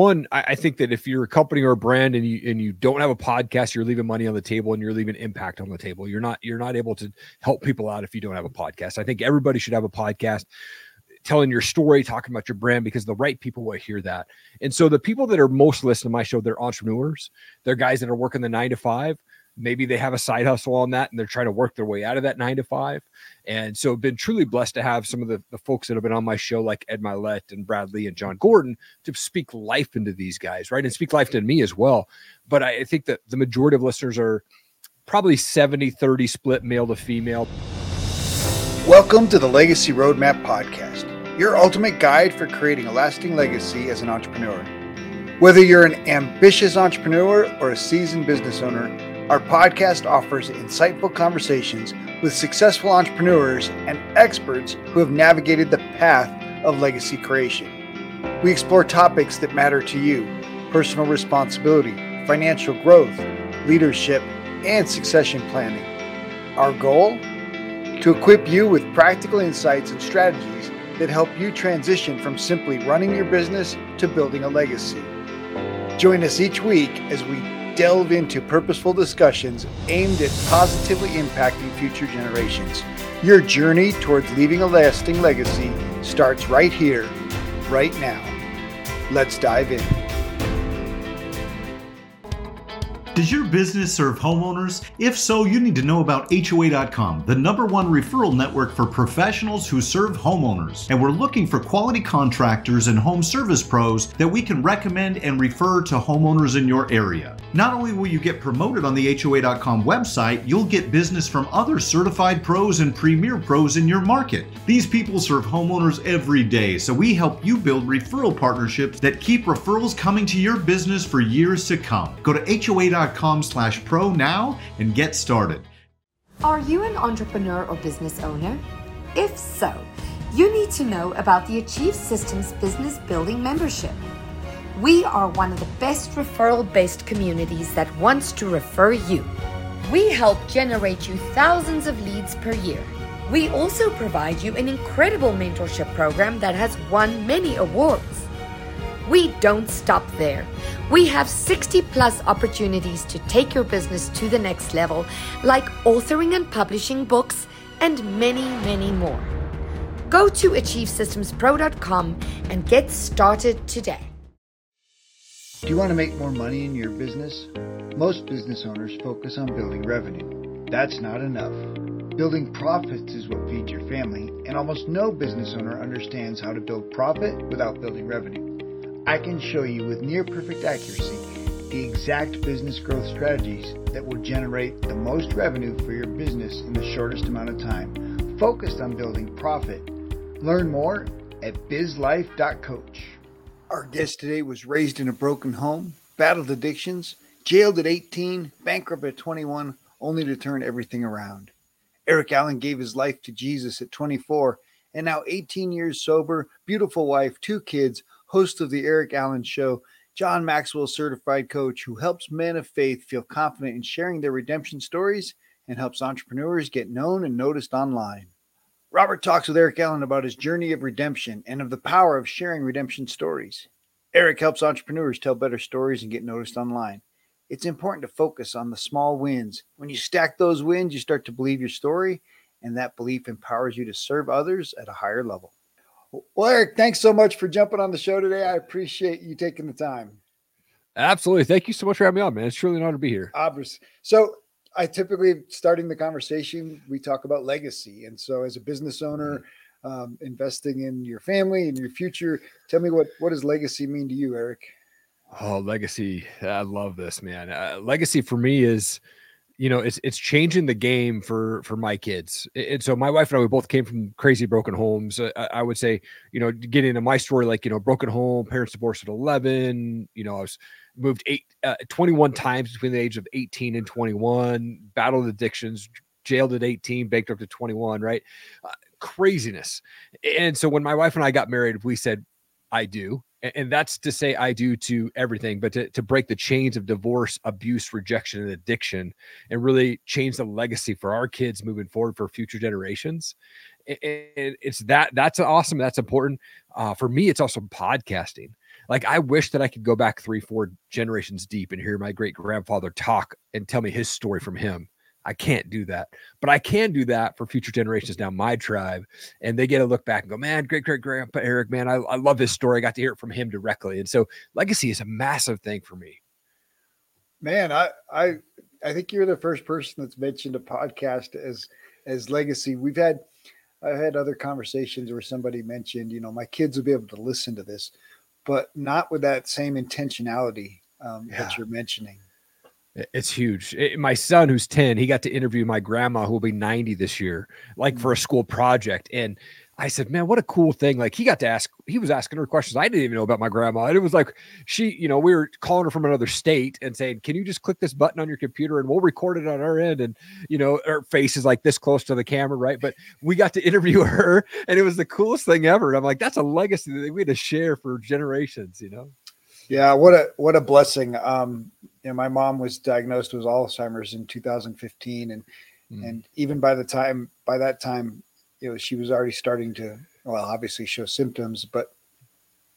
one, I, I, think that if you're a company or a brand and you and you don't have a podcast, you're leaving money on the table and you're leaving impact on the table. You're not you're not able to help people out if you don't have a podcast. I think everybody should have a podcast telling your story, talking about your brand, because the right people will hear that. And so the people that are most listening to my show, they're entrepreneurs. They're guys that are working the nine to five. Maybe they have a side hustle on that and they're trying to work their way out of that nine to five. And so I've been truly blessed to have some of the, the folks that have been on my show, like Ed Mylett and Brad Lea and Jon Gordon, to speak life into these guys, right? And speak life to me as well. But I think that the majority of listeners are probably 70 30 split male to female. Welcome to the Legacy Roadmap Podcast, your ultimate guide for creating a lasting legacy as an entrepreneur. Whether you're an ambitious entrepreneur or a seasoned business owner, our podcast offers insightful conversations with successful entrepreneurs and experts who have navigated the path of legacy creation. We explore topics that matter to you personal responsibility, financial growth, leadership, and succession planning. Our goal? To equip you with practical insights and strategies that help you transition from simply running your business to building a legacy. Join us each week as we delve into purposeful discussions aimed at positively impacting future generations. Your journey towards leaving a lasting legacy starts right here, right now. Let's dive in. Does your business serve homeowners? If so, you need to know about HOA.com, the number one referral network for professionals who serve homeowners. And we're looking for quality contractors and home service pros that we can recommend and refer to homeowners in your area. Not only will you get promoted on the HOA.com website, you'll get business from other certified pros and premier pros in your market. These people serve homeowners every day, so we help you build referral partnerships that keep referrals coming to your business for years to come. Go to HOA.com com slash pro now and get started. Are you an entrepreneur or business owner? If so, you need to know about the Achieve Systems Business Building Membership. We are one of the best referral based communities that wants to refer you. We help generate you thousands of leads per year. We also provide you an incredible mentorship program that has won many awards. We don't stop there. We have 60 plus opportunities to take your business to the next level, like authoring and publishing books, and many, many more. Go to AchieveSystemsPro.com and get started today. Do you want to make more money in your business? Most business owners focus on building revenue. That's not enough. Building profits is what feeds your family, and almost no business owner understands how to build profit without building revenue. I can show you with near perfect accuracy the exact business growth strategies that will generate the most revenue for your business in the shortest amount of time, focused on building profit. Learn more at bizlife.coach. Our guest today was raised in a broken home, battled addictions, jailed at 18, bankrupt at 21, only to turn everything around. Erik Allen gave his life to Jesus at 24 and now 18 years sober, beautiful wife, two kids, host of the Erik Allen Show, John Maxwell, certified coach who helps men of faith feel confident in sharing their redemption stories and helps entrepreneurs get known and noticed online. Robert talks with Erik Allen about his journey of redemption and of the power of sharing redemption stories. Erik helps entrepreneurs tell better stories and get noticed online. It's important to focus on the small wins. When you stack those wins, you start to believe your story, and that belief empowers you to serve others at a higher level. Well, Erik, thanks so much for jumping on the show today. I appreciate you taking the time. Absolutely. Thank you so much for having me on, man. It's truly an honor to be here. Obvious. So, I typically starting the conversation, we talk about legacy. And so, as a business owner, um, investing in your family and your future, tell me what what does legacy mean to you, Erik? Oh, legacy! I love this, man. Uh, legacy for me is you know it's it's changing the game for for my kids. And so my wife and i we both came from crazy broken homes. I, I, would say you know getting into my story like you know broken home parents divorced at 11 you know i was moved eight uh, 21 times between the age of 18 and 21 battled addictions jailed at 18 baked up to 21 right? Uh, craziness. And so when my wife and i got married we said i do and that's to say i do to everything but to, to break the chains of divorce abuse rejection and addiction and really change the legacy for our kids moving forward for future generations. And it's that that's awesome that's important. Uh, for me it's also podcasting. Like I wish that I could go back three, four generations deep and hear my great grandfather talk and tell me his story from him. I can't do that, but I can do that for future generations down my tribe. And they get to look back and go, man, great, great grandpa Erik, man, I, I love his story. I got to hear it from him directly. And so legacy is a massive thing for me. Man, I, I, I think you're the first person that's mentioned a podcast as, as legacy. We've had, I've had other conversations where somebody mentioned, you know, my kids will be able to listen to this, but not with that same intentionality um, yeah. that you're mentioning. It's huge. It, my son, who's 10, he got to interview my grandma, who will be 90 this year, like for a mm. school project. And I said, man, what a cool thing. Like he got to ask, he was asking her questions I didn't even know about my grandma. And it was like she, you know, we were calling her from another state and saying, Can you just click this button on your computer and we'll record it on our end? And you know, her face is like this close to the camera, right? But we got to interview her and it was the coolest thing ever. And I'm like, that's a legacy that we had to share for generations, you know. Yeah, what a what a blessing. Um, you know, my mom was diagnosed with Alzheimer's in 2015, and mm. and even by the time by that time, you know, she was already starting to well, obviously show symptoms, but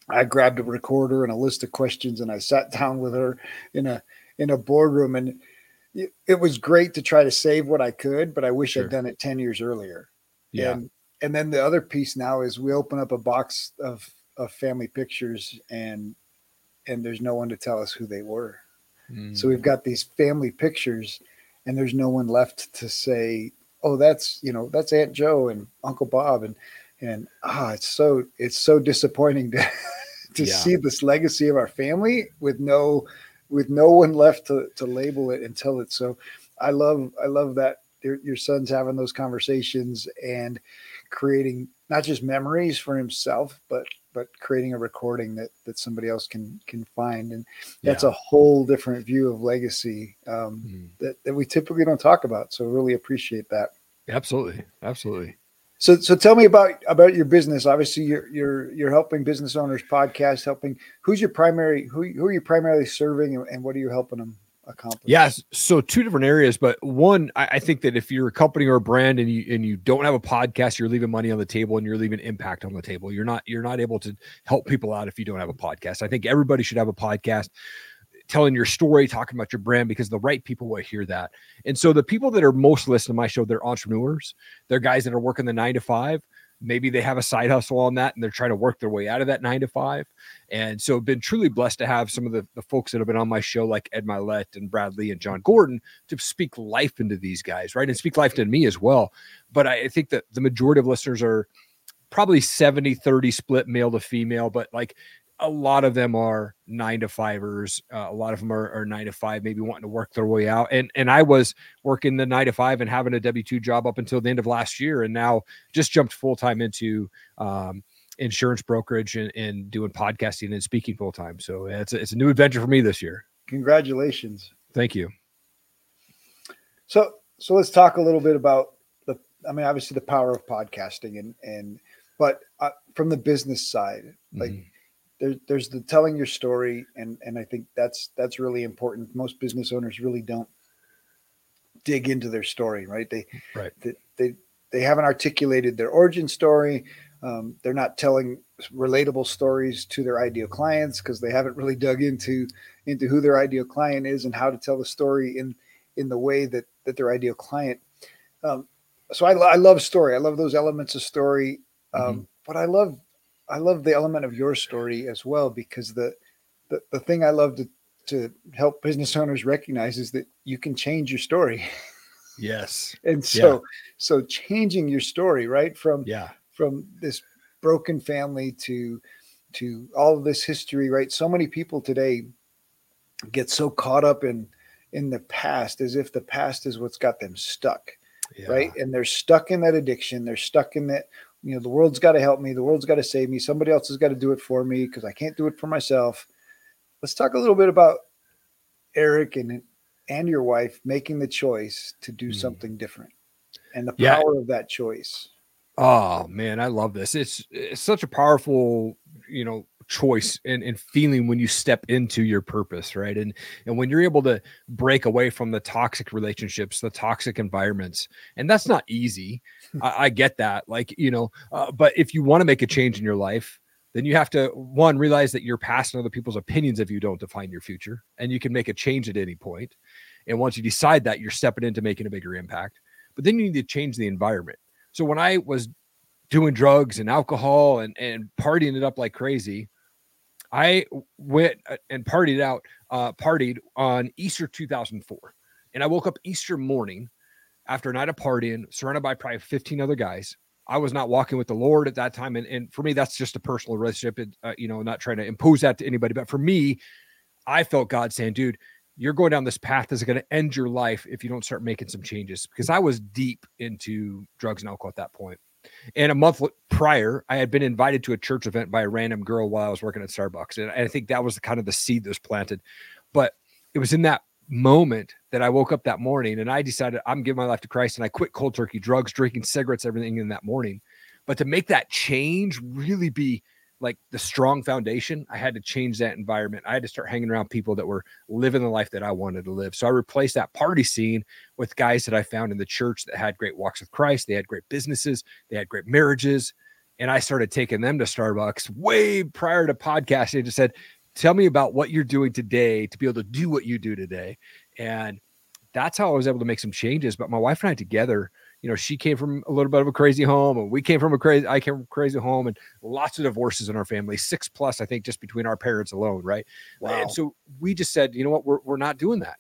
I grabbed a recorder and a list of questions, and I sat down with her in a in a boardroom, and it, it was great to try to save what I could, but I wish sure. I'd done it 10 years earlier. Yeah. And, and then the other piece now is we open up a box of of family pictures and and there's no one to tell us who they were. Mm. So we've got these family pictures and there's no one left to say, "Oh, that's, you know, that's Aunt Joe and Uncle Bob." And and ah, it's so it's so disappointing to to yeah. see this legacy of our family with no with no one left to to label it and tell it. So I love I love that your, your son's having those conversations and creating not just memories for himself, but but creating a recording that that somebody else can can find. And that's yeah. a whole different view of legacy um, mm. that, that we typically don't talk about. So really appreciate that. Absolutely. Absolutely. So so tell me about about your business. Obviously you're you're you're helping business owners podcast helping who's your primary who, who are you primarily serving and, and what are you helping them accomplish? Yes. So two different areas, but one, I, I, think that if you're a company or a brand and you and you don't have a podcast, you're leaving money on the table and you're leaving impact on the table. You're not you're not able to help people out if you don't have a podcast. I think everybody should have a podcast telling your story, talking about your brand, because the right people will hear that. And so the people that are most listening to my show, they're entrepreneurs. They're guys that are working the nine to five maybe they have a side hustle on that and they're trying to work their way out of that nine to five. And so I've been truly blessed to have some of the, the folks that have been on my show, like Ed Mylett and Brad Lea and Jon Gordon, to speak life into these guys, right? And speak life to me as well. But I think that the majority of listeners are probably 70 30 split male to female, but like a lot of them are nine to fivers. Uh, a lot of them are, are, nine to five, maybe wanting to work their way out. And and I was working the nine to five and having a W two job up until the end of last year, and now just jumped full time into um, insurance brokerage and, and doing podcasting and speaking full time. So it's a, it's a new adventure for me this year. Congratulations! Thank you. So so let's talk a little bit about the. I mean, obviously the power of podcasting and and but uh, from the business side, like. Mm-hmm there, there's the telling your story, and and I think that's that's really important. Most business owners really don't dig into their story, right? They right they they, they haven't articulated their origin story. Um, they're not telling relatable stories to their ideal clients because they haven't really dug into into who their ideal client is and how to tell the story in in the way that that their ideal client. Um, so I, I love story. I love those elements of story. Um, mm-hmm. But I love I love the element of your story as well because the the, the thing I love to to help business owners recognize is that you can change your story. Yes. and so yeah. so changing your story, right? From yeah, from this broken family to to all of this history, right? So many people today get so caught up in in the past as if the past is what's got them stuck. Yeah. Right. And they're stuck in that addiction. They're stuck in that you know the world's got to help me the world's got to save me somebody else has got to do it for me because i can't do it for myself let's talk a little bit about erik and and your wife making the choice to do mm. something different and the power yeah. of that choice oh man i love this it's it's such a powerful you know choice and, and feeling when you step into your purpose right? And and when you're able to break away from the toxic relationships the toxic environments and that's not easy. I, I, get that like you know uh, but if you want to make a change in your life then you have to one realize that your past and other people's opinions of you don't define your future and you can make a change at any point. And once you decide that you're stepping into making a bigger impact. But then you need to change the environment. So when i was doing drugs and alcohol and and partying it up like crazy i went uh, and partied out uh partied on easter 2004 and i woke up easter morning after a night of partying surrounded by probably 15 other guys I was not walking with the Lord at that time. And, and for me, that's just a personal relationship. And, uh, you know, not trying to impose that to anybody. But for me, I felt God saying, dude, you're going down this path that's going to end your life if you don't start making some changes. Because I was deep into drugs and alcohol at that point. And a month prior, I had been invited to a church event by a random girl while I was working at Starbucks. And I think that was kind of the seed that was planted. But it was in that moment that I woke up that morning and I decided I'm giving my life to Christ and I quit cold turkey, drugs, drinking, cigarettes, everything in that morning. But to make that change really be like the strong foundation, I had to change that environment. I had to start hanging around people that were living the life that I wanted to live. So I replaced that party scene with guys that I found in the church that had great walks with Christ. They had great businesses, they had great marriages. And I started taking them to Starbucks way prior to podcasting. Just said, tell me about what you're doing today to be able to do what you do today. And that's how I was able to make some changes. But my wife and I together, you know, she came from a little bit of a crazy home, and we came from a crazy, I came from a crazy home, and lots of divorces in our family, six plus, I think, just between our parents alone, right? Wow. And so we just said, you know what, we're, we're not doing that.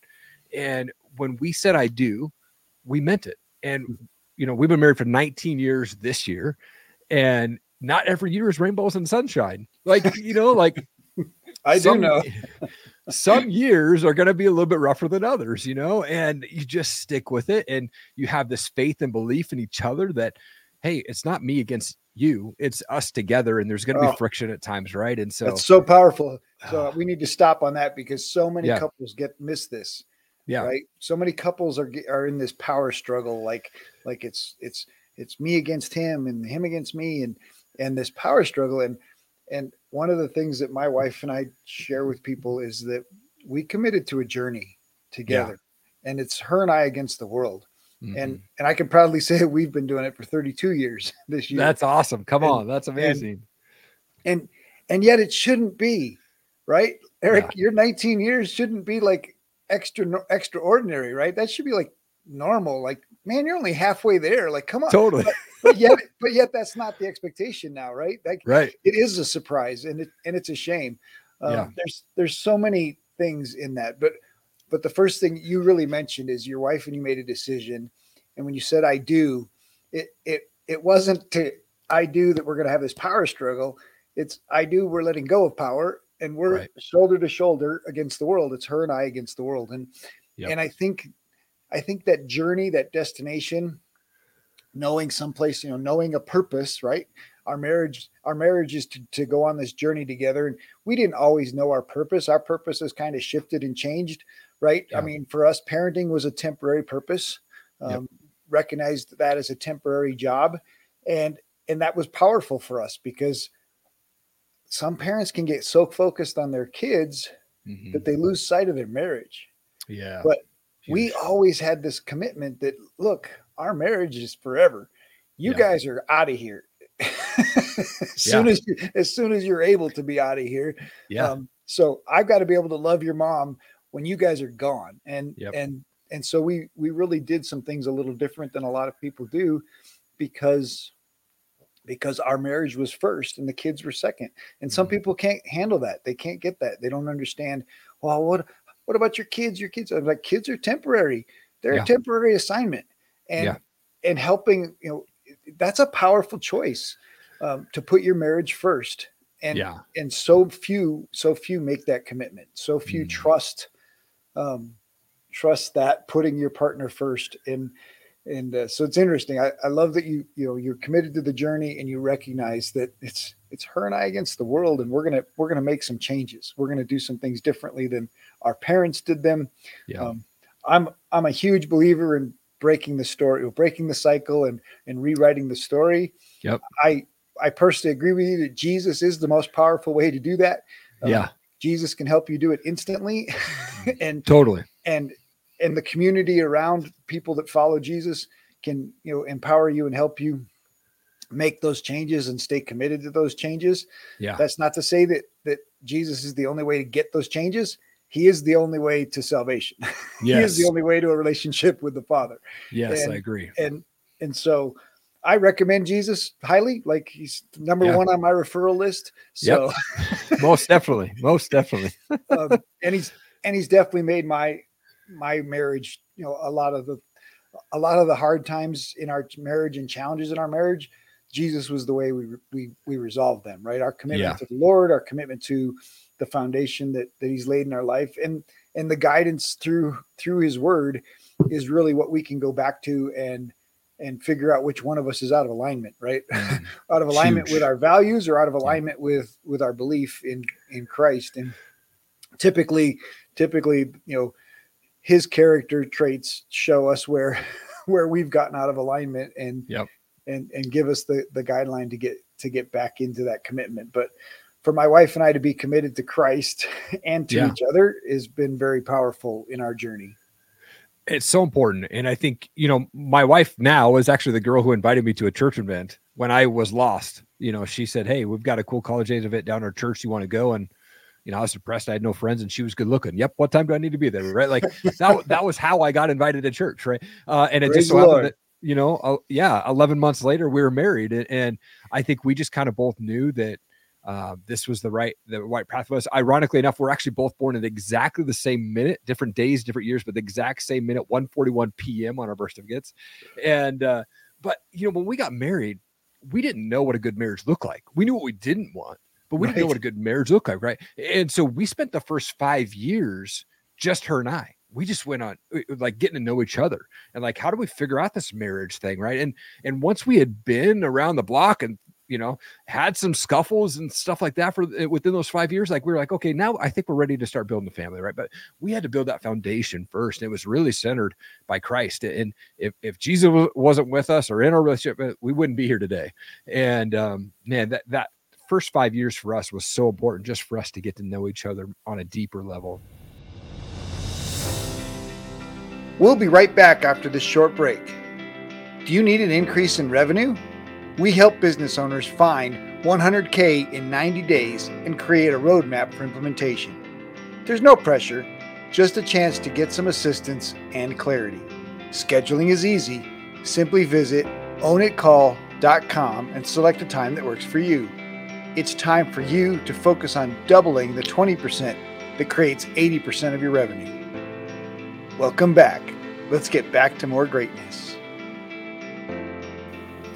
And when we said I do, we meant it. And, mm-hmm. you know, we've been married for 19 years this year, and not every year is rainbows and sunshine. Like, you know, like I some, do know. some years are going to be a little bit rougher than others, you know, and you just stick with it and you have this faith and belief in each other that, hey, it's not me against you, it's us together, and there's going to oh, be friction at times, right? And so it's so powerful. So ah. we need to stop on that because so many yeah. couples get miss this. Yeah. Right. So many couples are are in this power struggle, like like it's it's it's me against him and him against me, and and this power struggle and and one of the things that my wife and I share with people is that we committed to a journey together. Yeah. And it's her and I against the world. Mm-hmm. And and I can proudly say we've been doing it for 32 years this year. That's awesome. Come and, on. That's amazing. And, and and yet it shouldn't be, right? Erik, yeah. your 19 years shouldn't be like extra extraordinary, right? That should be like normal. Like, man, you're only halfway there. Like, come on. Totally. But, yet, but yet that's not the expectation now, right? Like, right. It is a surprise, and it and it's a shame. Um, yeah. There's there's so many things in that, but but the first thing you really mentioned is your wife and you made a decision, and when you said I do, it it it wasn't to I do that we're going to have this power struggle. It's I do we're letting go of power and we're right. shoulder to shoulder against the world. It's her and I against the world, and yep. and I think I think that journey, that destination, knowing someplace, you know, knowing a purpose, right? Our marriage, our marriage is to, to go on this journey together. And we didn't always know our purpose. Our purpose has kind of shifted and changed, right? Yeah. I mean, for us, parenting was a temporary purpose. Um, yep. Recognized that as a temporary job, and and that was powerful for us because some parents can get so focused on their kids mm-hmm. that they lose sight of their marriage. Yeah. But Huge. we always had this commitment that look, our marriage is forever. You yeah. guys are out of here. as soon as you, as soon as you're able to be out of here. Yeah. Um, so I've got to be able to love your mom when you guys are gone. And yep. and and so we we really did some things a little different than a lot of people do because because our marriage was first and the kids were second. And some mm-hmm. people can't handle that. They can't get that. They don't understand. Well, what what about your kids? Your kids are like kids are temporary. They're yeah. a temporary assignment and yeah. and helping you know that's a powerful choice um, to put your marriage first and yeah. and so few so few make that commitment so few mm. trust um, trust that putting your partner first and and uh, so it's interesting I, I love that you you know you're committed to the journey and you recognize that it's it's her and i against the world and we're gonna we're gonna make some changes we're gonna do some things differently than our parents did them yeah. Um, i'm i'm a huge believer in breaking the story, breaking the cycle and and rewriting the story. Yep. I I personally agree with you that Jesus is the most powerful way to do that. Um, yeah. Jesus can help you do it instantly and totally. And and the community around people that follow Jesus can, you know, empower you and help you make those changes and stay committed to those changes. Yeah. That's not to say that that Jesus is the only way to get those changes. He is the only way to salvation. he is the only way to a relationship with the Father. Yes, and- I agree. And and so I recommend Jesus highly. Like he's number Yeah. one on my referral list. So Most definitely. Most definitely. um, and he's and he's definitely made my my marriage you know a lot of the a lot of the hard times in our marriage and challenges in our marriage jesus was the way we we we resolved them right our commitment Yeah. to the lord our commitment to the foundation that that he's laid in our life. And and the guidance through through his word is really what we can go back to and and figure out which one of us is out of alignment right? Mm, out of alignment Huge. with our values or out of alignment with with our belief in in Christ. And typically typically you know his character traits show us where where we've gotten out of alignment and Yep. and and give us the the guideline to get to get back into that commitment. But for my wife and I to be committed to Christ and to Yeah. each other has been very powerful in our journey It's so important. And I think, you know, my wife now is actually the girl who invited me to a church event when I was lost. You know, she said, Hey, we've got a cool college age event down our church. You want to go? And, you know, I was depressed. I had no friends and she was good looking. Yep. What time do I need to be there? Right. Like that, that was how I got invited to church. Right. Uh, and it Praise just so happened that, you know, uh, yeah, 11 months later, we were married. And, and I think we just kind of both knew that uh, this was the right the right path for us. Ironically enough, we're actually both born at exactly the same minute, different days, different years, but the exact same minute, 1:41 p.m. on our birth certificates. And uh, but you know, when we got married, we didn't know what a good marriage looked like. We knew what we didn't want, but we didn't know what a good marriage looked like, right? And so we spent the first five years just her and I. We just went on uh, like getting to know each other and like how do we figure out this marriage thing, right? And and once we had been around the block and you know had some scuffles and stuff like that for uh, within those five years like we were like okay now i think we're ready to start building the family right but we had to build that foundation first and it was really centered by christ and if, if jesus wasn't with us or in our relationship uh, we wouldn't be here today and um man that that first five years for us was so important just for us to get to know each other on a deeper level We'll be right back after this short break. Do you need an increase in revenue? We help business owners find 100K in 90 days and create a roadmap for implementation. There's no pressure, just a chance to get some assistance and clarity. Scheduling is easy. Simply visit ownitcall.com and select a time that works for you. It's time for you to focus on doubling the 20% that creates 80% of your revenue. Welcome back. Let's get back to more greatness.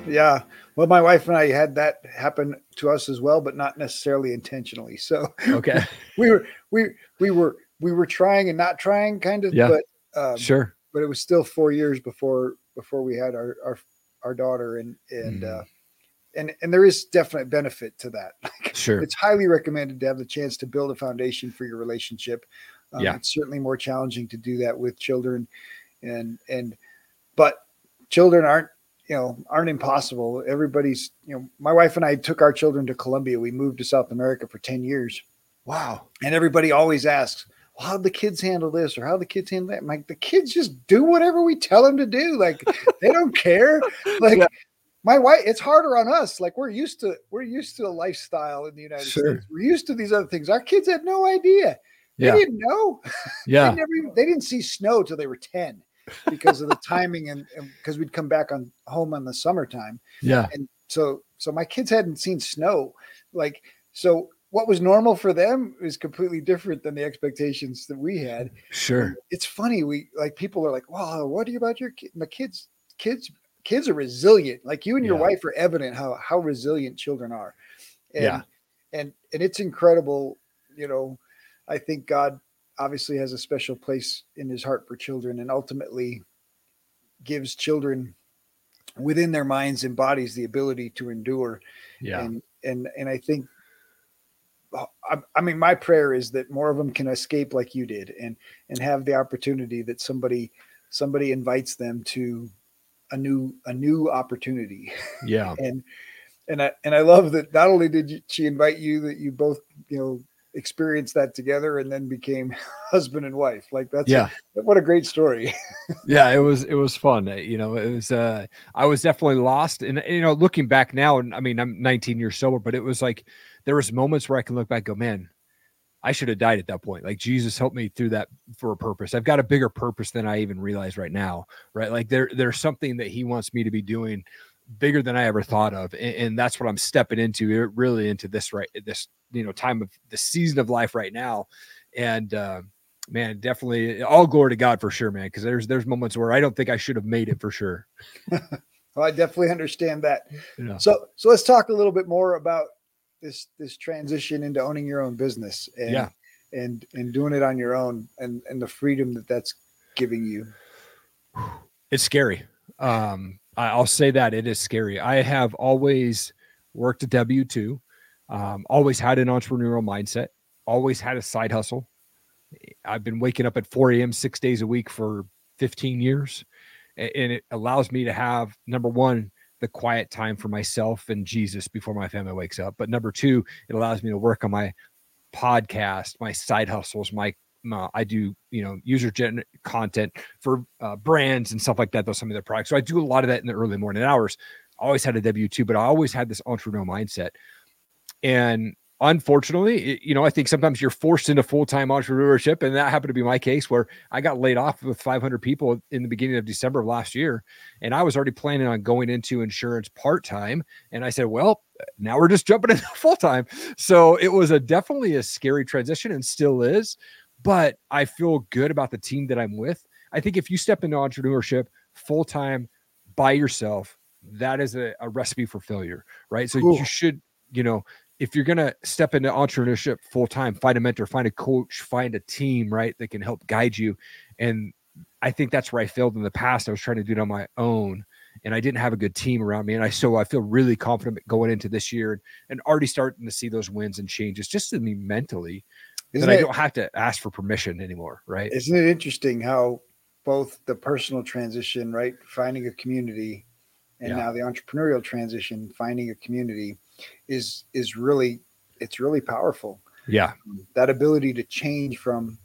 Yeah. Well, my wife and I had that happen to us as well, but not necessarily intentionally. So okay we were we we were we were trying and not trying kind of Yeah. but um, sure but it was still four years before before we had our our, our daughter and and Mm. uh and and there is definite benefit to that sure it's highly recommended to have the chance to build a foundation for your relationship. Um, Yeah. It's certainly more challenging to do that with children, and and but children aren't you know aren't impossible. Everybody's you know my wife and I took our children to Colombia. We moved to South America for ten years, wow and everybody always asks. Well, how the kids handle this or how the kids handle that? I'm like the kids just do whatever we tell them to do. Like they don't care. Like Yeah. my wife, it's harder on us. Like we're used to we're used to a lifestyle in the United Sure. States. We're used to these other things. Our kids had no idea. They didn't know. yeah They never even, they didn't see snow till they were 10 because of the timing and because we'd come back on home on the summertime. yeah And so so my kids hadn't seen snow. Like so what was normal for them is completely different than the expectations that we had. sure It's funny. We like people are like, "Wow, what are you about your kid?" My kids, kids, kids are resilient. Like you and your Yeah. wife are evident how how resilient children are. And, Yeah. and and it's incredible. You know, I think God obviously has a special place in His heart for children, and ultimately gives children within their minds and bodies the ability to endure. Yeah. And and and I think uh, I, I mean my prayer is that more of them can escape like you did and and have the opportunity that somebody somebody invites them to a new a new opportunity. Yeah. And and I and I love that not only did she invite you that you both you know experienced that together and then became husband and wife. Like that's yeah. A, what a great story. yeah, it was it was fun. You know, it was uh I was definitely lost and you know, looking back now and I mean, I'm 19 years sober, but it was like there was moments where I can look back go, man, I should have died at that point. Like Jesus helped me through that for a purpose. I've got a bigger purpose than I even realize right now, right? Like there there's something that he wants me to be doing bigger than I ever thought of. And, and, that's what I'm stepping into really into this right this you know time of the season of life right now. And uh, man, definitely all glory to God for sure, man. Because there's there's moments where I don't think I should have made it for sure. well, I definitely understand that. Yeah. So so let's talk a little bit more about this this transition into owning your own business and yeah. and and doing it on your own and and the freedom that that's giving you. It's scary. Um, I'll say that it is scary. I have always worked a W two, um, always had an entrepreneurial mindset, always had a side hustle. I've been waking up at 4 a.m. six days a week for 15 years, and it allows me to have number one the quiet time for myself and Jesus before my family wakes up. But number two, it allows me to work on my podcast, my side hustles, my I do, you know, user gen content for uh, brands and stuff like that. Those some of their products. So I do a lot of that in the early morning hours. I always had a W two, but I always had this entrepreneurial mindset. And unfortunately, you know, I think sometimes you're forced into full time entrepreneurship, and that happened to be my case where I got laid off with 500 people in the beginning of December of last year, and I was already planning on going into insurance part time. And I said, well, now we're just jumping into full time. So it was a definitely a scary transition, and still is but I feel good about the team that I'm with. I think if you step into entrepreneurship full time by yourself, that is a, a, recipe for failure, right? So cool. you should, you know, if you're going to step into entrepreneurship full time, find a mentor, find a coach, find a team, right, that can help guide you. And I think that's where I failed in the past. I was trying to do it on my own and I didn't have a good team around me. And I so I feel really confident going into this year and, and already starting to see those wins and changes just in me mentally isn't that it, I don't have to ask for permission anymore, right? Isn't it interesting how both the personal transition, right, finding a community, and yeah. now the entrepreneurial transition, finding a community, is is really it's really powerful. Yeah, that ability to change from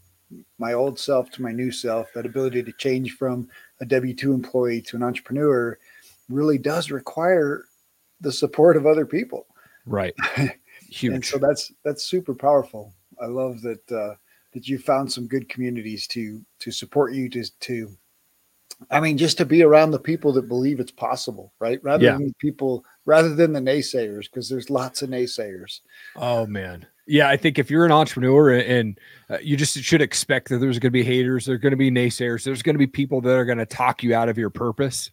my old self to my new self, that ability to change from a W two employee to an entrepreneur, really does require the support of other people. Right. Huge. and so that's that's super powerful. I love that uh, that you found some good communities to to support you to to I mean just to be around the people that believe it's possible, right? Rather yeah. than people rather than the naysayers because there's lots of naysayers. Oh man. Yeah, I think if you're an entrepreneur and uh, you just should expect that there's going to be haters, there's going to be naysayers, there's going to be people that are going to talk you out of your purpose.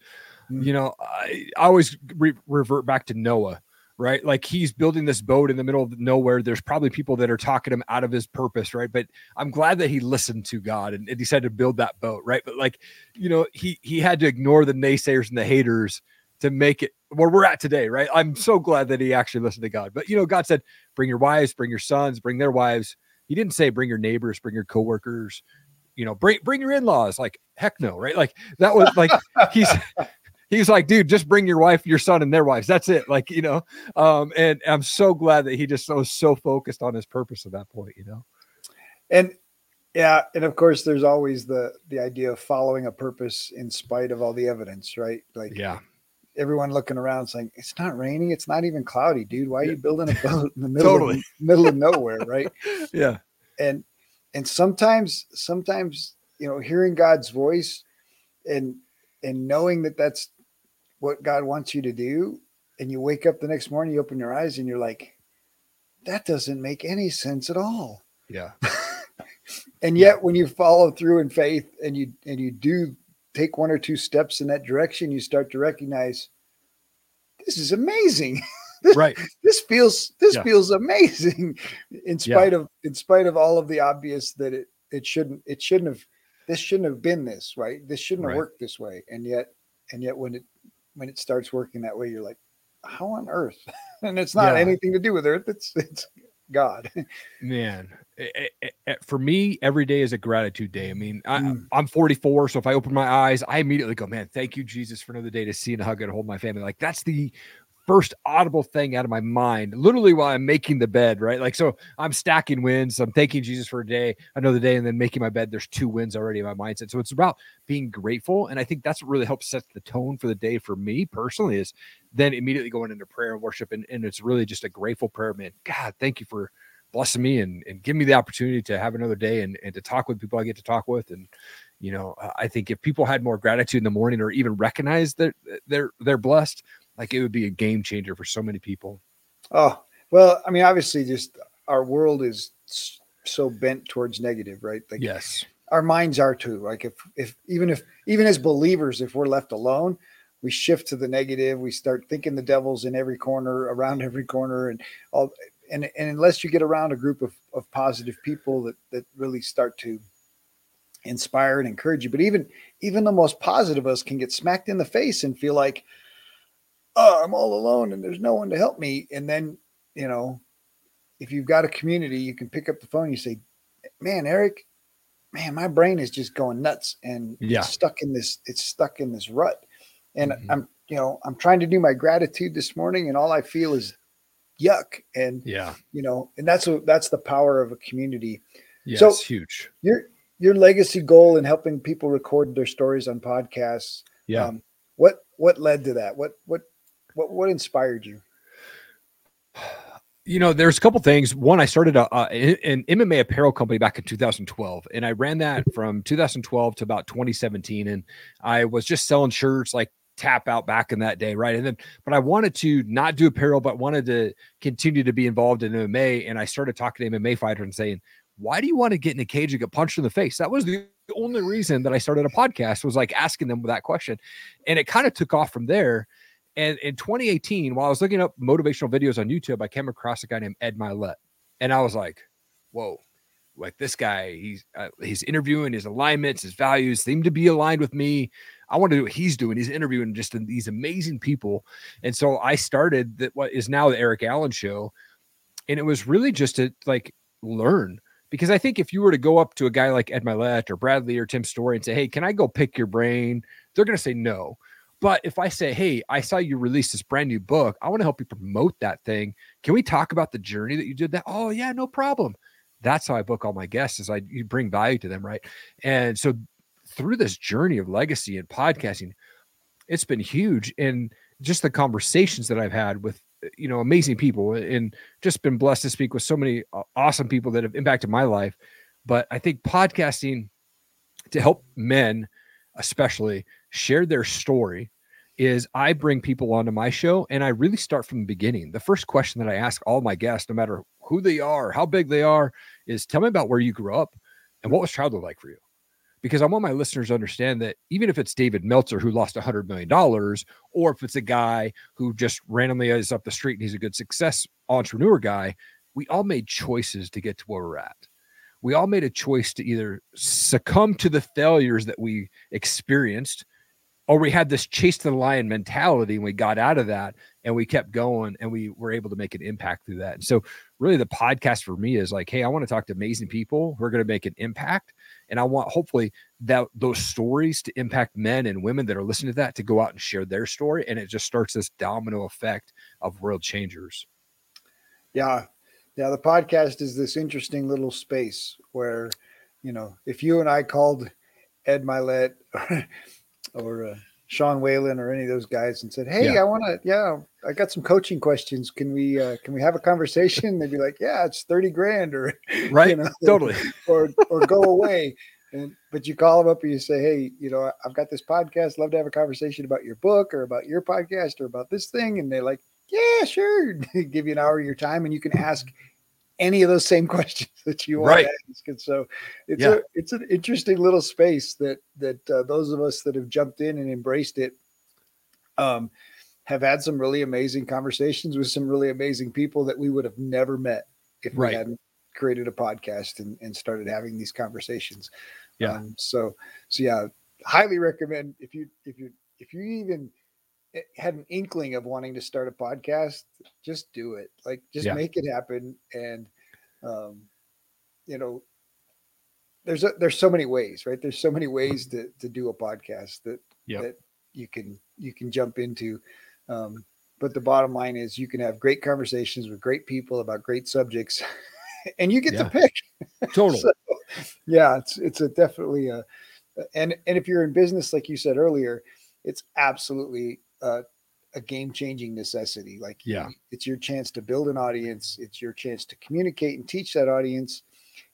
Mm-hmm. You know, I, I always re- revert back to Noah right? Like he's building this boat in the middle of nowhere. There's probably people that are talking him out of his purpose, right? But I'm glad that he listened to God and, and decided to build that boat, right? But like, you know, he he had to ignore the naysayers and the haters to make it where we're at today, right? I'm so glad that he actually listened to God. But you know, God said, bring your wives, bring your sons, bring their wives. He didn't say bring your neighbors, bring your coworkers, you know, bring bring your in-laws. Like heck no, right? Like that was like he's he's like, dude, just bring your wife, your son, and their wives. That's it. Like, you know, um, and I'm so glad that he just was so focused on his purpose at that point, you know. And yeah, and of course there's always the the idea of following a purpose in spite of all the evidence, right? Like yeah. Everyone looking around saying, It's not raining, it's not even cloudy, dude. Why are you building a boat in the middle totally. of middle of nowhere, right? yeah. And and sometimes sometimes you know hearing God's voice and and knowing that that's what God wants you to do, and you wake up the next morning, you open your eyes, and you're like, that doesn't make any sense at all. Yeah. and yet, yeah. when you follow through in faith and you and you do take one or two steps in that direction, you start to recognize this is amazing. this, right. This feels this yeah. feels amazing in spite yeah. of in spite of all of the obvious that it it shouldn't it shouldn't have this shouldn't have been this right this shouldn't right. have worked this way and yet and yet when it when it starts working that way, you're like, how on earth? and it's not yeah. anything to do with earth. It's it's God. Man, it, it, it, for me, every day is a gratitude day. I mean, I, am mm. 44, so if I open my eyes, I immediately go, man, thank you, Jesus, for another day to see and hug and hold my family. Like that's the first audible thing out of my mind, literally while I'm making the bed, right? Like, so I'm stacking wins. I'm thanking Jesus for a day, another day, and then making my bed. There's two wins already in my mindset. So it's about being grateful. And I think that's what really helps set the tone for the day for me personally is then immediately going into prayer and worship. And, and it's really just a grateful prayer, man. God, thank you for blessing me and, and give me the opportunity to have another day and, and to talk with people I get to talk with. And, you know, I think if people had more gratitude in the morning or even recognize that they're, they're blessed, like it would be a game changer for so many people. Oh, well, I mean, obviously just our world is so bent towards negative, right? Like yes, our minds are too. Like if, if, even if, even as believers, if we're left alone, we shift to the negative. We start thinking the devil's in every corner, around every corner, and all. And, and unless you get around a group of, of positive people that that really start to inspire and encourage you, but even even the most positive of us can get smacked in the face and feel like, oh, I'm all alone and there's no one to help me. And then you know, if you've got a community, you can pick up the phone. You say, "Man, Erik, man, my brain is just going nuts and yeah. stuck in this. It's stuck in this rut." And mm-hmm. I'm, you know, I'm trying to do my gratitude this morning, and all I feel is yuck. And yeah, you know, and that's what that's the power of a community. Yeah, so it's huge. Your your legacy goal in helping people record their stories on podcasts. Yeah. Um, what what led to that? What what what what inspired you? You know, there's a couple things. One, I started a, a, an MMA apparel company back in 2012, and I ran that from 2012 to about 2017. And I was just selling shirts, like Tapout back in that day, right? And then, but I wanted to not do apparel, but wanted to continue to be involved in MMA. And I started talking to MMA fighters and saying, "Why do you want to get in a cage and get punched in the face?" That was the only reason that I started a podcast was like asking them that question, and it kind of took off from there. And in 2018, while I was looking up motivational videos on YouTube, I came across a guy named Ed Mylett, and I was like, "Whoa." Like this guy, he's uh, he's interviewing his alignments, his values seem to be aligned with me. I want to do what he's doing. He's interviewing just these amazing people. And so I started that what is now the Erik Allen show. And it was really just to like learn because I think if you were to go up to a guy like Ed Mylett or Brad Lea or Tim Storey and say, Hey, can I go pick your brain? They're going to say no. But if I say, Hey, I saw you release this brand new book, I want to help you promote that thing. Can we talk about the journey that you did that? Oh, yeah, no problem. That's how I book all my guests is I you bring value to them, right? And so through this journey of legacy and podcasting, it's been huge. And just the conversations that I've had with you know amazing people and just been blessed to speak with so many awesome people that have impacted my life but i think podcasting to help men especially share their story is i bring people onto my show and i really start from the beginning the first question that i ask all my guests no matter who they are how big they are is tell me about where you grew up and what was childhood like for you because I want my listeners to understand that even if it's David Meltzer who lost a hundred million dollars, or if it's a guy who just randomly is up the street and he's a good success entrepreneur guy, we all made choices to get to where we're at. We all made a choice to either succumb to the failures that we experienced, or we had this chase the lion mentality and we got out of that and we kept going and we were able to make an impact through that. And so, really, the podcast for me is like, hey, I want to talk to amazing people who are going to make an impact and I want hopefully that those stories to impact men and women that are listening to that to go out and share their story. And it just starts this domino effect of world changers. Yeah. Yeah. The podcast is this interesting little space where, you know, if you and I called Ed Mylett or, uh, Sean Whalen or any of those guys and said, "Hey, yeah. I want to, yeah, I got some coaching questions. Can we, uh, can we have a conversation?" They'd be like, "Yeah, it's thirty grand, or right, you know, totally, or or go away." And but you call them up and you say, "Hey, you know, I've got this podcast. Love to have a conversation about your book or about your podcast or about this thing." And they're like, "Yeah, sure." Give you an hour of your time, and you can ask any of those same questions that you want right. to ask. And so it's yeah. a it's an interesting little space that that uh, those of us that have jumped in and embraced it um, have had some really amazing conversations with some really amazing people that we would have never met if right. we hadn't created a podcast and, and started having these conversations. Yeah. Um, so so yeah, highly recommend if you if you if you even had an inkling of wanting to start a podcast, just do it. Like just yeah. make it happen. And um, you know, there's a, there's so many ways, right? There's so many ways to to do a podcast that yep. that you can you can jump into. Um, but the bottom line is you can have great conversations with great people about great subjects and you get Yeah. to pick Totally. So, yeah it's it's a definitely a and and if you're in business like you said earlier it's absolutely uh, a game changing necessity like Yeah. it's your chance to build an audience it's your chance to communicate and teach that audience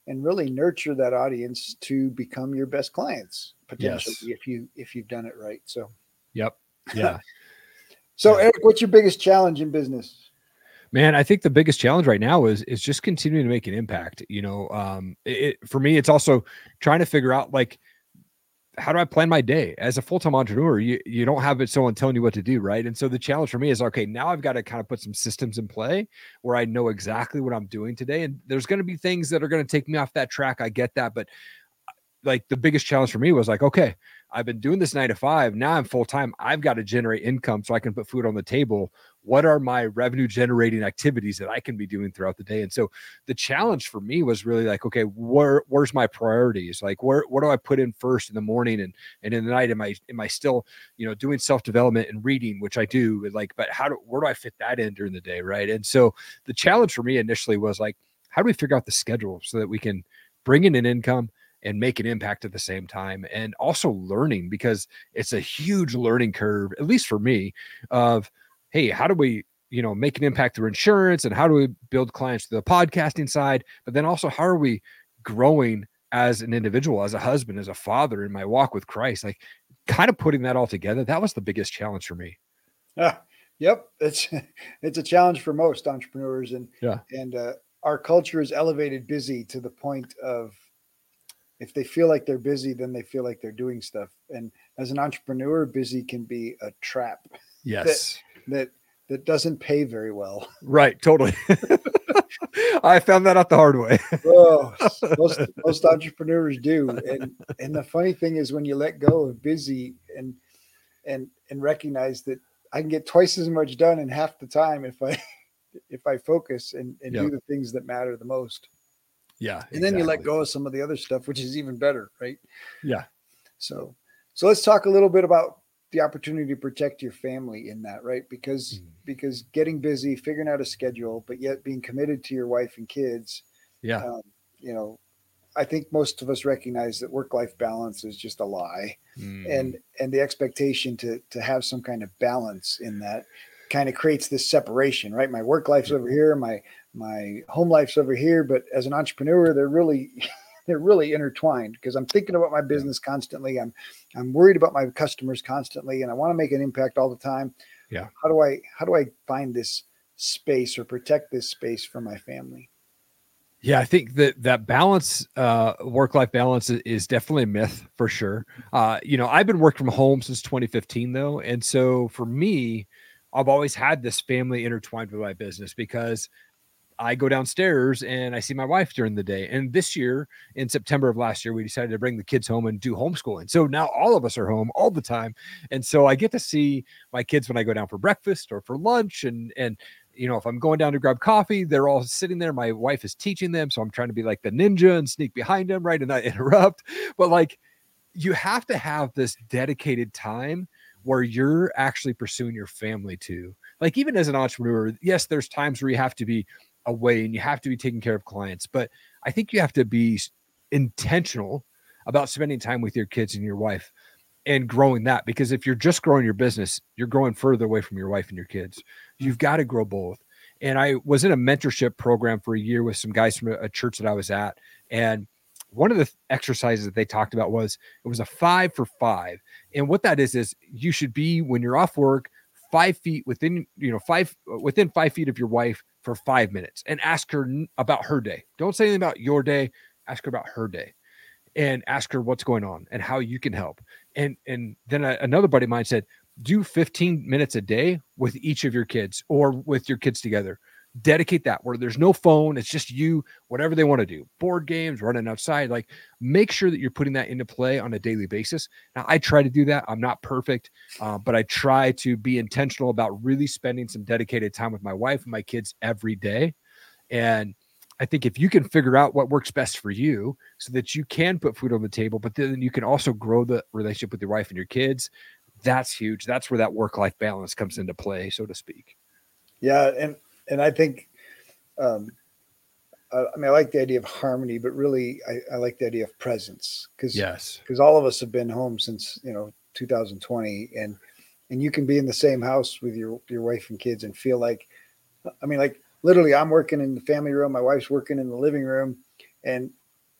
and really nurture that audience to become your best clients potentially Yes. if you if you've done it right so Yep. Yeah. so erik what's your biggest challenge in business Man, I think the biggest challenge right now is is just continuing to make an impact. You know, um, it- for me, it's also trying to figure out like how do I plan my day as a full time entrepreneur? You you don't have someone telling you what to do, right? And so the challenge for me is okay, now I've got to kind of put some systems in play where I know exactly what I'm doing today. And there's going to be things that are going to take me off that track. I get that, but uh, like the biggest challenge for me was like, okay, I've been doing this nine to five. Now I'm full time. I've got to generate income so I can put food on the table what are my revenue generating activities that I can be doing throughout the day? And so the challenge for me was really like, okay, where where's my priorities? Like where what do I put in first in the morning and and in the night? Am I am I still, you know, doing self-development and reading, which I do, like, but how do where do I fit that in during the day? Right. And so the challenge for me initially was like, how do we figure out the schedule so that we can bring in an income and make an impact at the same time and also learning because it's a huge learning curve at least for me of hey, how do we, you know, make an impact through insurance and how do we build clients through the podcasting side? But then also, how are we growing as an individual, as a husband, as a father in my walk with Christ? Like, kind of putting that all together, that was the biggest challenge for me. Yeah. yep, it's it's a challenge for most entrepreneurs, and Yeah. and uh, our culture is elevated busy to the point of if they feel like they're busy, then they feel like they're doing stuff. And as an entrepreneur, busy can be a trap Yes. That that doesn't pay very well. right. Totally. I found that out the hard way. Oh, most most entrepreneurs do, and and the funny thing is when you let go of busy and and and recognize that I can get twice as much done in half the time if I if I focus and, and do the things that matter the most. Yeah. And then you let go of some of the other stuff, which is even better, right? Yeah. So so let's talk a little bit about the opportunity to protect your family in that, right? Because Mhm. because getting busy, figuring out a schedule, but yet being committed to your wife and kids Yeah. um, you know, I think most of us recognize that work-life balance is just a lie, Mm. and and the expectation to to have some kind of balance in that kind of creates this separation, right? My work life's over here, my my home life's over here, but as an entrepreneur, they're really they're really intertwined because I'm thinking about my business constantly. I'm I'm worried about my customers constantly, and I want to make an impact all the time. Yeah. How do I how do I find this space or protect this space for my family? Yeah, I think that that balance, uh, work life balance, is definitely a myth for sure. Uh, you know, I've been working from home since 2015, though, and so for me, I've always had this family intertwined with my business because I go downstairs and I see my wife during the day. And this year, in September of last year, we decided to bring the kids home and do homeschooling. So now all of us are home all the time, and so I get to see my kids when I go down for breakfast or for lunch, and and you know, if I'm going down to grab coffee, they're all sitting there. My wife is teaching them. So I'm trying to be like the ninja and sneak behind them, right? And not interrupt. But like, you have to have this dedicated time where you're actually pursuing your family too. Like, even as an entrepreneur, yes, there's times where you have to be away and you have to be taking care of clients. But I think you have to be intentional about spending time with your kids and your wife and growing that because if you're just growing your business you're growing further away from your wife and your kids. You've got to grow both. And i was in a mentorship program for a year with some guys from a, church that i was at and one of the exercises that they talked about was it was a five for five. And what that is is you should be when you're off work five feet within you know five within five feet of your wife for five minutes and ask her about her day. Don't say anything about your day. Ask her about her day and ask her what's going on and how you can help. And and then a, another buddy of mine said do 15 minutes a day with each of your kids or with your kids together dedicate that where there's no phone it's just you whatever they want to do board games running outside like make sure that you're putting that into play on a daily basis now i try to do that i'm not perfect uh, but i try to be intentional about really spending some dedicated time with my wife and my kids every day and I think if you can figure out what works best for you so that you can put food on the table, but then you can also grow the relationship with your wife and your kids, that's huge. That's where that work life balance comes into play, so to speak. Yeah, and and I think, um, I, I mean, I like the idea of harmony, but really, I, I like the idea of presence because yes, because all of us have been home since you know 2020, and and you can be in the same house with your your wife and kids and feel like, I mean, like literally, I'm working in the family room, my wife's working in the living room, and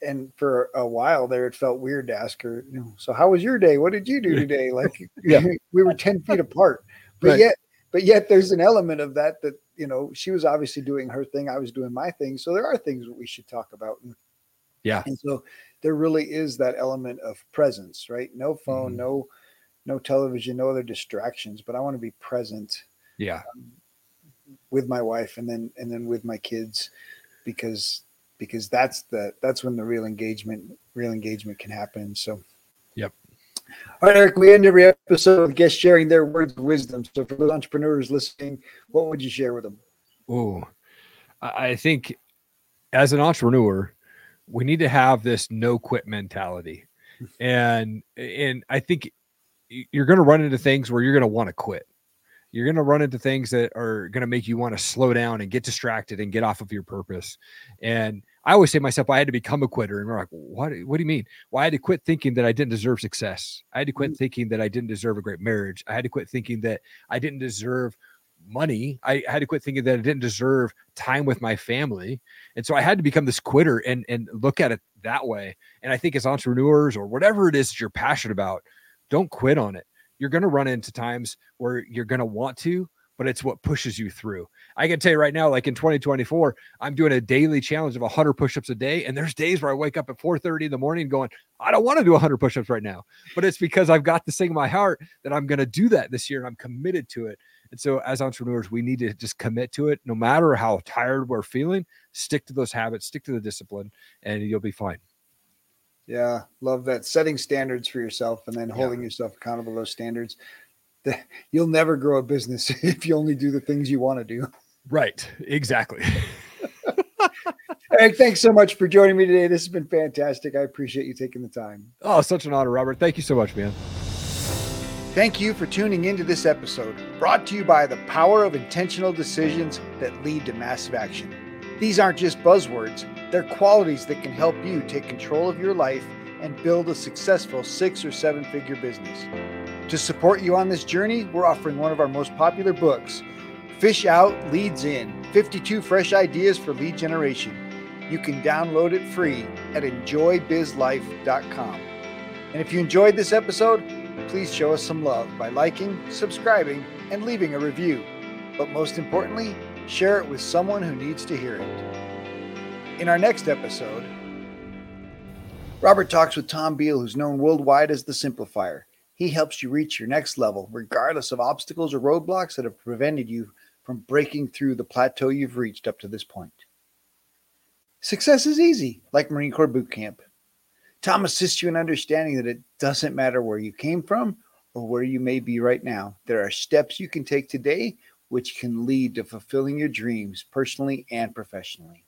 and for a while there, it felt weird to ask her, you know, so how was your day? What did you do today? Like, yeah. we were 10 feet apart, but right. yet, but yet there's an element of that, that, you know, she was obviously doing her thing. I was doing my thing. So there are things that we should talk about. And, yeah. And so there really is that element of presence, right? No phone, mm-hmm. no, no television, no other distractions, but I want to be present. Yeah. Um, with my wife and then, and then with my kids because because that's the that's when the real engagement real engagement can happen. So, yep. All right, Erik. We end every episode with guests sharing their words of wisdom. So, for those entrepreneurs listening, what would you share with them? Oh, I think as an entrepreneur, we need to have this no quit mentality, and and I think you're going to run into things where you're going to want to quit you're going to run into things that are going to make you want to slow down and get distracted and get off of your purpose. And I always say to myself, I had to become a quitter. And we're like, what, what do you mean? Well, I had to quit thinking that I didn't deserve success. I had to quit mm-hmm. thinking that I didn't deserve a great marriage. I had to quit thinking that I didn't deserve money. I had to quit thinking that I didn't deserve time with my family. And so I had to become this quitter and, and look at it that way. And I think as entrepreneurs or whatever it is that you're passionate about, don't quit on it you're going to run into times where you're going to want to, but it's what pushes you through. I can tell you right now, like in 2024, I'm doing a daily challenge of 100 push-ups a day, and there's days where I wake up at 4:30 in the morning going, I don't want to do 100 push-ups right now, but it's because I've got this thing in my heart that I'm going to do that this year, and I'm committed to it. And so, as entrepreneurs, we need to just commit to it, no matter how tired we're feeling. Stick to those habits, stick to the discipline, and you'll be fine. Yeah, love that. Setting standards for yourself and then holding yeah. yourself accountable to those standards. You'll never grow a business if you only do the things you want to do. Right. Exactly. Erik, thanks so much for joining me today. This has been fantastic. I appreciate you taking the time. Oh, such an honor, Robert. Thank you so much, man. Thank you for tuning into this episode, brought to you by the power of intentional decisions that lead to massive action. These aren't just buzzwords, they're qualities that can help you take control of your life and build a successful six or seven figure business. To support you on this journey, we're offering one of our most popular books, Fish Out Leads In 52 Fresh Ideas for Lead Generation. You can download it free at enjoybizlife.com. And if you enjoyed this episode, please show us some love by liking, subscribing, and leaving a review. But most importantly, share it with someone who needs to hear it. In our next episode, Robert talks with Tom Beal, who's known worldwide as the Simplifier. He helps you reach your next level, regardless of obstacles or roadblocks that have prevented you from breaking through the plateau you've reached up to this point. Success is easy, like Marine Corps Boot Camp. Tom assists you in understanding that it doesn't matter where you came from or where you may be right now. There are steps you can take today which can lead to fulfilling your dreams personally and professionally.